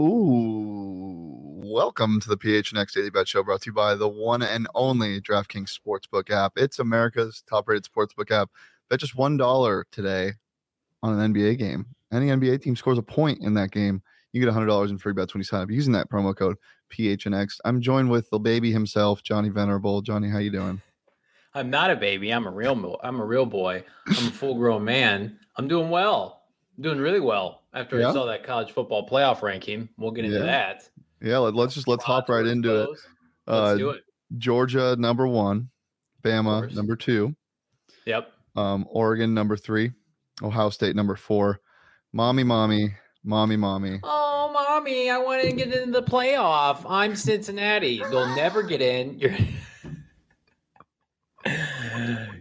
Ooh, welcome to the PHNX Daily Bet Show brought to you by the one and only DraftKings Sportsbook app. It's America's top rated sportsbook app. Bet just $1 today on an NBA game. Any NBA team scores a point in that game, you get $100 in free bets when you sign up using that promo code PHNX. I'm joined with the baby himself, Johnny Venerable. Johnny, how you doing? I'm not a baby. I'm a real. I'm a real boy. I'm a full grown man. I'm doing well. Doing really well after Yeah? I saw that college football playoff ranking. We'll get into Yeah. that. Yeah, let, us just let's hop right into it. Let's Uh, do it. Georgia number one, Bama number two, Yep. um, Oregon number three, Ohio State number four. Mommy, mommy, mommy, mommy. Oh, mommy, I want to get into the playoff. I'm Cincinnati. They'll never get in. You're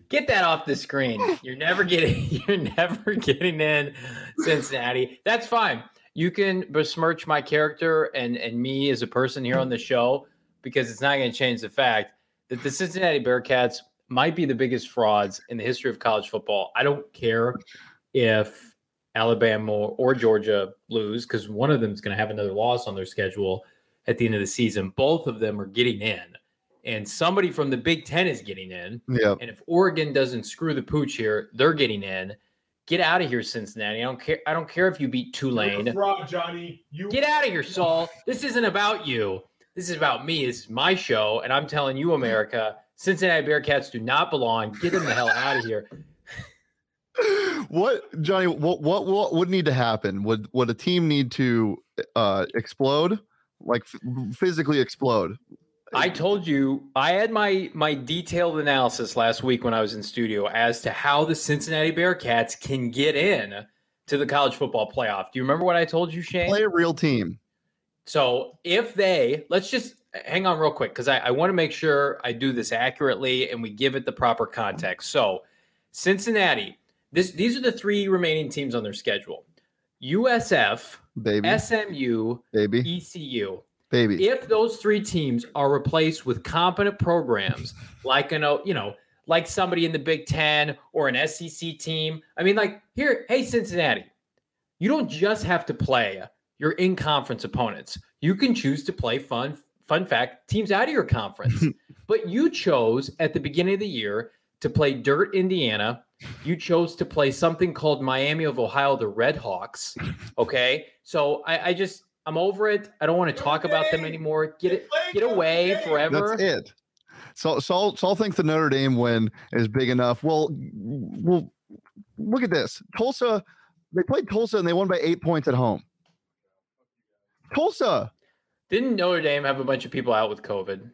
get that off the screen. You're never getting. You're never getting in, Cincinnati. That's fine. You can besmirch my character and and me as a person here on the show because it's not going to change the fact that the Cincinnati Bearcats might be the biggest frauds in the history of college football. I don't care if Alabama or Georgia lose because one of them is going to have another loss on their schedule at the end of the season. Both of them are getting in, and somebody from the Big Ten is getting in. Yeah, And if Oregon doesn't screw the pooch here, they're getting in. Get out of here, Cincinnati. I don't care. I don't care if you beat You're Tulane. fraud, Johnny. You Get out of here, Saul. This isn't about you. This is about me. This is my show, and I'm telling you, America, Cincinnati Bearcats do not belong. Get them the hell out of here. what Johnny? What what what would need to happen? Would would a team need to uh explode, like f- physically explode? I told you I had my my detailed analysis last week when I was in studio as to how the Cincinnati Bearcats can get in to the college football playoff. Do you remember what I told you, Shane? Play a real team. So if they let's just hang on real quick because I, I want to make sure I do this accurately and we give it the proper context. So Cincinnati, this these are the three remaining teams on their schedule: USF, Baby, SMU, baby, ECU. Baby. If those three teams are replaced with competent programs like an you know like somebody in the Big Ten or an SEC team, I mean, like here, hey Cincinnati, you don't just have to play your in-conference opponents. You can choose to play fun. Fun fact: teams out of your conference, but you chose at the beginning of the year to play Dirt Indiana. You chose to play something called Miami of Ohio, the Red Hawks. Okay, so I, I just I'm over it. I don't want to talk about them anymore. Get it, get away forever. That's it. So Saul Saul thinks the Notre Dame win is big enough. Well, well, look at this. Tulsa, they played Tulsa and they won by eight points at home. Tulsa. Didn't Notre Dame have a bunch of people out with COVID?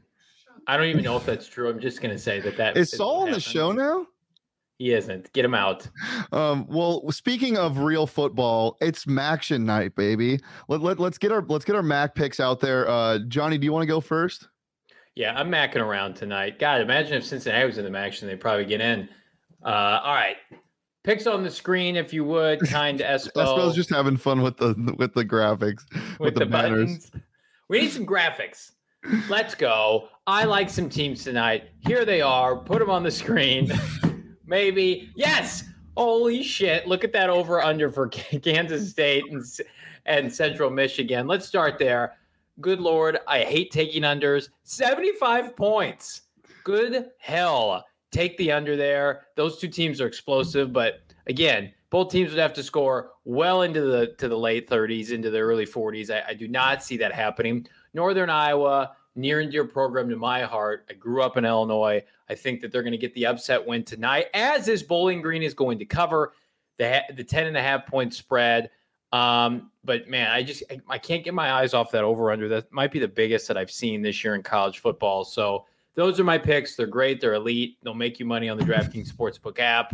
I don't even know if that's true. I'm just gonna say that that Is is Saul on the show now? He isn't. Get him out. Um, well, speaking of real football, it's MACtion night, baby. Let, let, let's get our let's get our MAC picks out there. Uh, Johnny, do you want to go first? Yeah, I'm macking around tonight. God, imagine if Cincinnati was in the action, they'd probably get in. Uh, all right. Picks on the screen, if you would, kind Espo. Espo's just having fun with the with the graphics, with, the, banners. buttons. We need some graphics. Let's go. I like some teams tonight. Here they are. Put them on the screen. Maybe. Yes. Holy shit. Look at that over under for Kansas State and, and Central Michigan. Let's start there. Good Lord. I hate taking unders. 75 points. Good hell. Take the under there. Those two teams are explosive, but again, both teams would have to score well into the to the late 30s, into the early 40s. I, I do not see that happening. Northern Iowa, near and dear program to my heart. I grew up in Illinois. I think that they're going to get the upset win tonight, as is Bowling Green is going to cover the the 10 and a half point spread. Um, but man, I just I, I can't get my eyes off that over under. That might be the biggest that I've seen this year in college football. So those are my picks. They're great. They're elite. They'll make you money on the DraftKings Sportsbook app.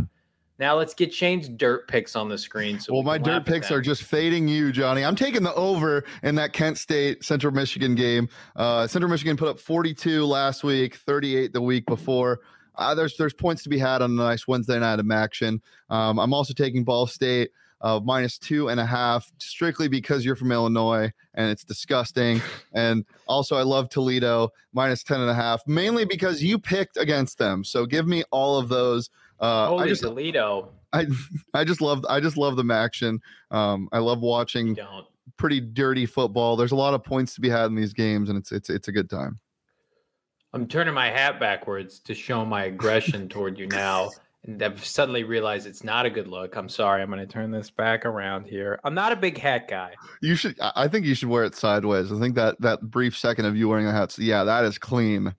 Now let's get Shane's dirt picks on the screen. So well, we my dirt picks are just fading you, Johnny. I'm taking the over in that Kent State Central Michigan game. Uh, Central Michigan put up 42 last week, 38 the week before. Uh, there's there's points to be had on a nice Wednesday night of action. Um, I'm also taking Ball State uh, minus two and a half, strictly because you're from Illinois and it's disgusting. and also, I love Toledo minus 10 and a half, mainly because you picked against them. So give me all of those. Uh, Holy I just Toledo. I I just love I just love the action. Um, I love watching pretty dirty football. There's a lot of points to be had in these games, and it's it's it's a good time. I'm turning my hat backwards to show my aggression toward you now. And I've suddenly realized it's not a good look. I'm sorry. I'm going to turn this back around here. I'm not a big hat guy. You should. I think you should wear it sideways. I think that that brief second of you wearing a hat. Yeah, that is clean.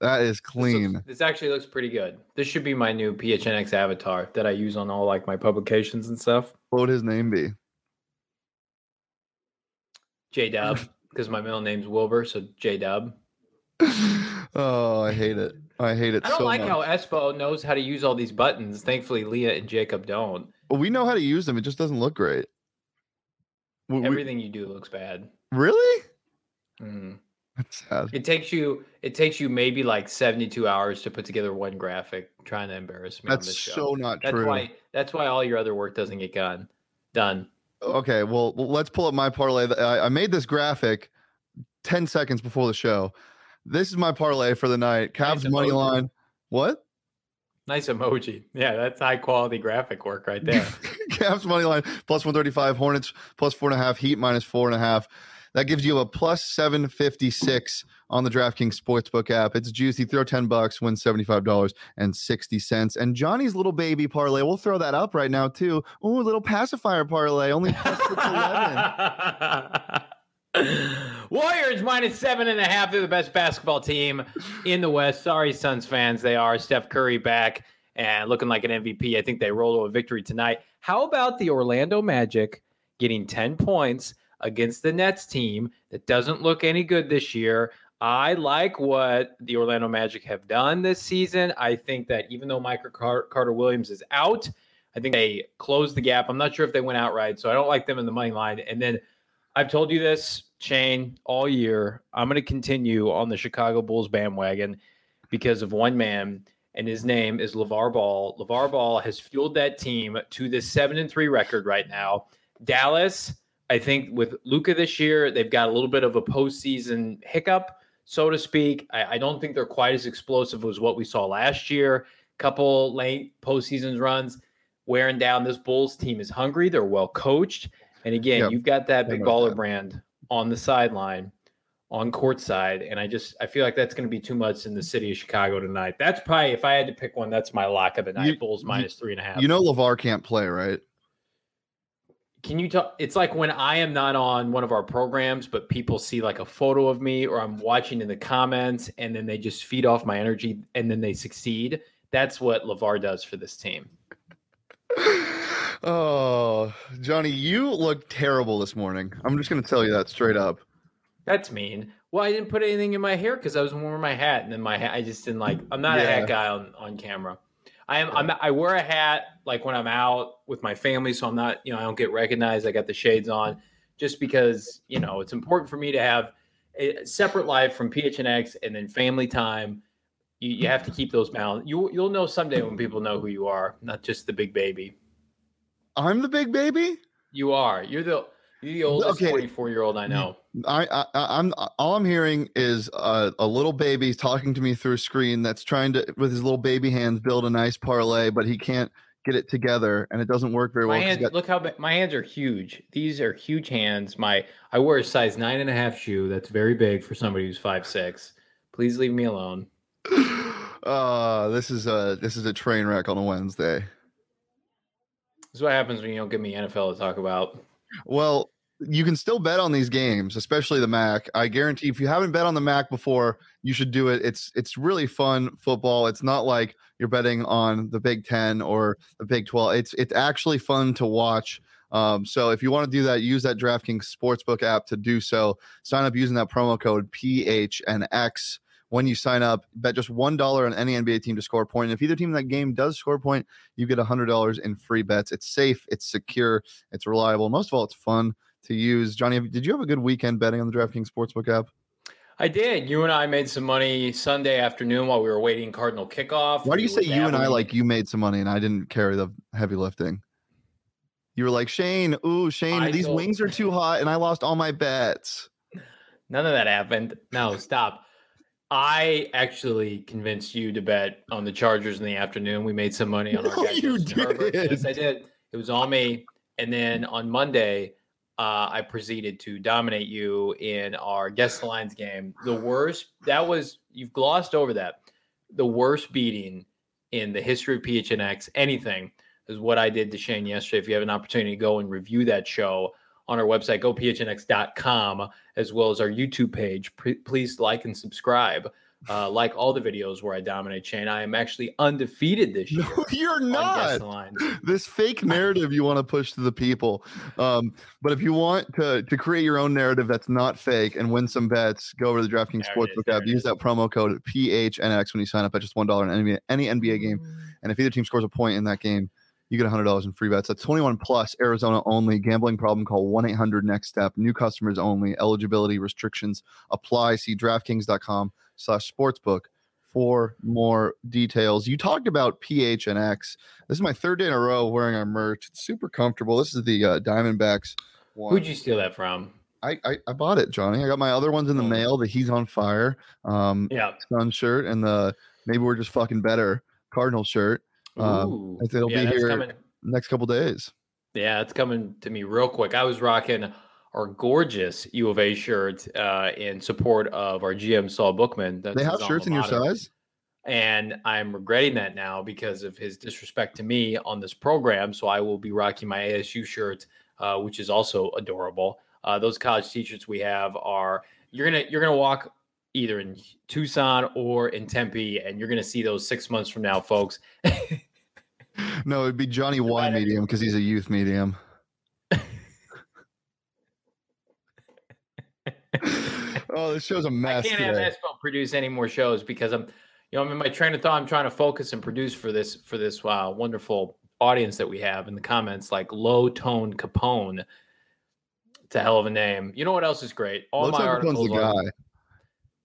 That is clean. This, looks, this, actually looks pretty good. This should be my new PHNX avatar that I use on all like my publications and stuff. What would his name be? J Dub, because my middle name's Wilbur, so J Dub. oh, I hate it. I hate it. I don't so like much. how Espo knows how to use all these buttons. Thankfully, Leah and Jacob don't. Well, we know how to use them. It just doesn't look great. We, Everything you do looks bad. Really? Mm. That's sad. It takes you. It takes you maybe like seventy-two hours to put together one graphic. Trying to embarrass me. That's so not that's true. That's why. That's why all your other work doesn't get done. Done. Okay. Well, let's pull up my parlay. I made this graphic ten seconds before the show. This is my parlay for the night. Cavs nice money line. What? Nice emoji. Yeah, that's high quality graphic work right there. Cavs money line plus 135, Hornets plus four and a half, Heat minus four and a half. That gives you a plus 756 on the DraftKings Sportsbook app. It's juicy. Throw 10 bucks, win $75.60. And Johnny's little baby parlay, we'll throw that up right now too. Ooh, little pacifier parlay, only plus 11. Warriors minus seven and a half. They're the best basketball team in the West. Sorry, Suns fans. They are. Steph Curry back and looking like an MVP. I think they roll to a victory tonight. How about the Orlando Magic getting 10 points against the Nets team that doesn't look any good this year? I like what the Orlando Magic have done this season. I think that even though Michael Carter Williams is out, I think they closed the gap. I'm not sure if they went outright, so I don't like them in the money line. And then I've told you this Shane, all year, I'm going to continue on the Chicago Bulls bandwagon because of one man, and his name is LaVar Ball. LaVar Ball has fueled that team to this seven and three record right now. Dallas, I think with Luka this year, they've got a little bit of a postseason hiccup, so to speak. I, I don't think they're quite as explosive as what we saw last year. Couple late postseason runs wearing down. This Bulls team is hungry. They're well coached. And again, yep. you've got that big baller that. brand on the sideline on court side and i just i feel like that's going to be too much in the city of chicago tonight that's probably if i had to pick one that's my lock of the night you, bulls minus three and a half you know LaVar can't play right can you talk it's like when i am not on one of our programs but people see like a photo of me or i'm watching in the comments and then they just feed off my energy and then they succeed that's what LaVar does for this team Oh, Johnny, you look terrible this morning. I'm just going to tell you that straight up. That's mean. Well, I didn't put anything in my hair because I was wearing my hat, and then my hat. I just didn't like. I'm not yeah. a hat guy on on camera. I am. I'm, I wear a hat like when I'm out with my family, so I'm not. You know, I don't get recognized. I got the shades on, just because you know it's important for me to have a separate life from PHNX and then family time. You, you have to keep those balance. You you'll know someday when people know who you are, not just the big baby. I'm the big baby. You are. You're the you're the oldest okay. 44 year old I know. I, I am all I'm hearing is a, a, little baby talking to me through a screen that's trying to with his little baby hands build a nice parlay, but he can't get it together and it doesn't work very my well. Hands, got, look how my hands are huge. These are huge hands. My I wear a size nine and a half shoe. That's very big for somebody who's five six. Please leave me alone. Uh, this is a this is a train wreck on a Wednesday. This is what happens when you don't give me NFL to talk about. Well, you can still bet on these games, especially the MAC. I guarantee if you haven't bet on the MAC before, you should do it. It's it's really fun football. It's not like you're betting on the Big Ten or the Big Twelve. It's it's actually fun to watch. Um, so if you want to do that, use that DraftKings Sportsbook app to do so. Sign up using that promo code PHNX when you sign up. Bet just one dollar on any NBA team to score a point. And if either team in that game does score a point, you get a hundred dollars in free bets. It's safe, it's secure, it's reliable. Most of all, it's fun to use. Johnny, did you have a good weekend betting on the DraftKings Sportsbook app? I did. You and I made some money Sunday afternoon while we were waiting Cardinal kickoff. Why do you say you and I like you made some money and I didn't carry the heavy lifting? You were like Shane, ooh Shane, I these wings are too hot, and I lost all my bets. None of that happened. No, stop. I actually convinced you to bet on the Chargers in the afternoon. We made some money on our. No, you did. Yes, I did. It was all me. And then on Monday, uh, I proceeded to dominate you in our guest lines game. The worst that was you've glossed over that. The worst beating in the history of PHNX, anything is what I did to Shane yesterday. If you have an opportunity to go and review that show on our website, gophnx.com, as well as our YouTube page, please like and subscribe. Uh, like all the videos where I dominate Shane, I am actually undefeated this year. No, you're not. This fake narrative you want to push to the people. Um, but if you want to to create your own narrative that's not fake and win some bets, go over to the DraftKings Sportsbook app. Use that promo code PHNX when you sign up at just one dollar in any, any NBA game. Mm. And if either team scores a point in that game, you get $100 in free bets. That's 21 plus, Arizona only. Gambling problem, call 1 800 next step. New customers only. Eligibility restrictions apply. See DraftKings.com slash sportsbook for more details. You talked about PHNX. This is my third day in a row wearing our merch. It's super comfortable. This is the uh, Diamondbacks one. Who'd you steal that from? I, I, I bought it, Johnny. I got my other ones in the oh. mail. The He's on Fire, um, yeah, sun shirt, and the Maybe We're Just Fucking Better Cardinal shirt. Um, it'll yeah, be here coming. next couple days. Yeah, it's coming to me real quick. I was rocking our gorgeous U of A shirt uh, in support of our GM Saul Bookman. That's they have shirts in your size, and I'm regretting that now because of his disrespect to me on this program. So I will be rocking my ASU shirt, uh, which is also adorable. Uh, those college t-shirts we have are you're gonna you're gonna walk either in Tucson or in Tempe, and you're gonna see those six months from now, folks. no, it'd be Johnny Y medium because he's a youth medium. oh, this show's a mess. I can't today. have Espo produce any more shows because I'm, you know, I'm in my train of thought. I'm trying to focus and produce for this for this uh, wonderful audience that we have in the comments, like Low Tone Capone. It's a hell of a name. You know what else is great? All Low my articles are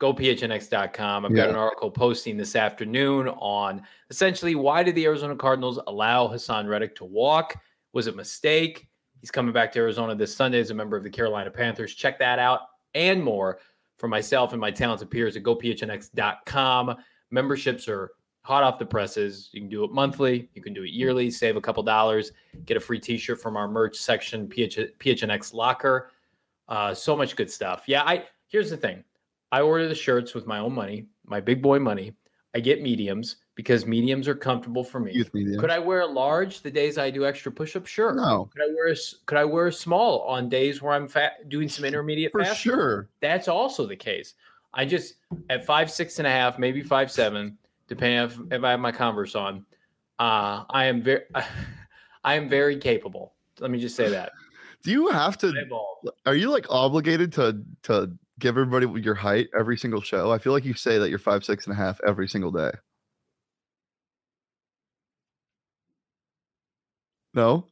gophnx.com. I've yeah. got an article posting this afternoon on essentially why did the Arizona Cardinals allow Haason Reddick to walk? Was it a mistake? He's coming back to Arizona this Sunday as a member of the Carolina Panthers. Check that out and more for myself and my talented peers at gophnx.com. Memberships are hot off the presses. You can do it monthly, you can do it yearly, save a couple dollars, get a free t shirt from our merch section, PH, PHNX Locker. Uh, so much good stuff. Yeah, I here's the thing I order the shirts with my own money, my big boy money. I get mediums because mediums are comfortable for me. Could I wear a large the days I do extra push-ups? Sure. No. Could I wear a, could I wear a small on days where I'm fat, doing some intermediate? For sure. That's also the case. I just at five six and a half, maybe five seven, depending if, if I have my Converse on. Uh, I am very, I am very capable. Let me just say that. Do you have to? Are you like obligated to to give everybody your height every single show? I feel like you say that you're five six and a half every single day. No.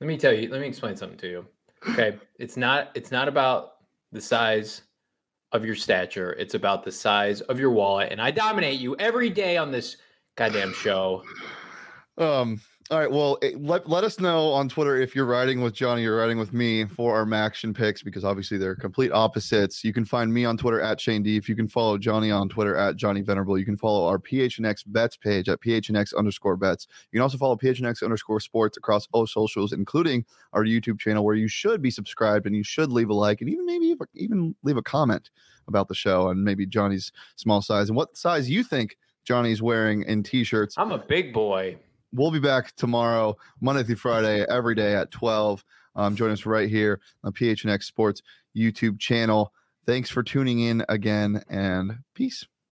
Let me tell you. Let me explain something to you. Okay, it's not. It's not about the size of your stature. It's about the size of your wallet. And I dominate you every day on this goddamn show. Um. All right. Well, let, let us know on Twitter if you're riding with Johnny or riding with me for our MACtion picks because obviously they're complete opposites. You can find me on Twitter at Shane D. If you can follow Johnny on Twitter at Johnny Venerable, you can follow our PHNX bets page at PHNX underscore bets. You can also follow PHNX underscore sports across all socials, including our YouTube channel where you should be subscribed and you should leave a like and even maybe even leave a comment about the show and maybe Johnny's small size and what size you think Johnny's wearing in t-shirts. I'm a big boy. We'll be back tomorrow, Monday through Friday, every day at 12. Um, join us right here on PHNX Sports YouTube channel. Thanks for tuning in again and peace.